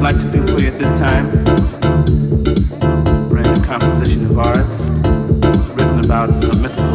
would like to do for you at this time. Random composition of ours written about a mythical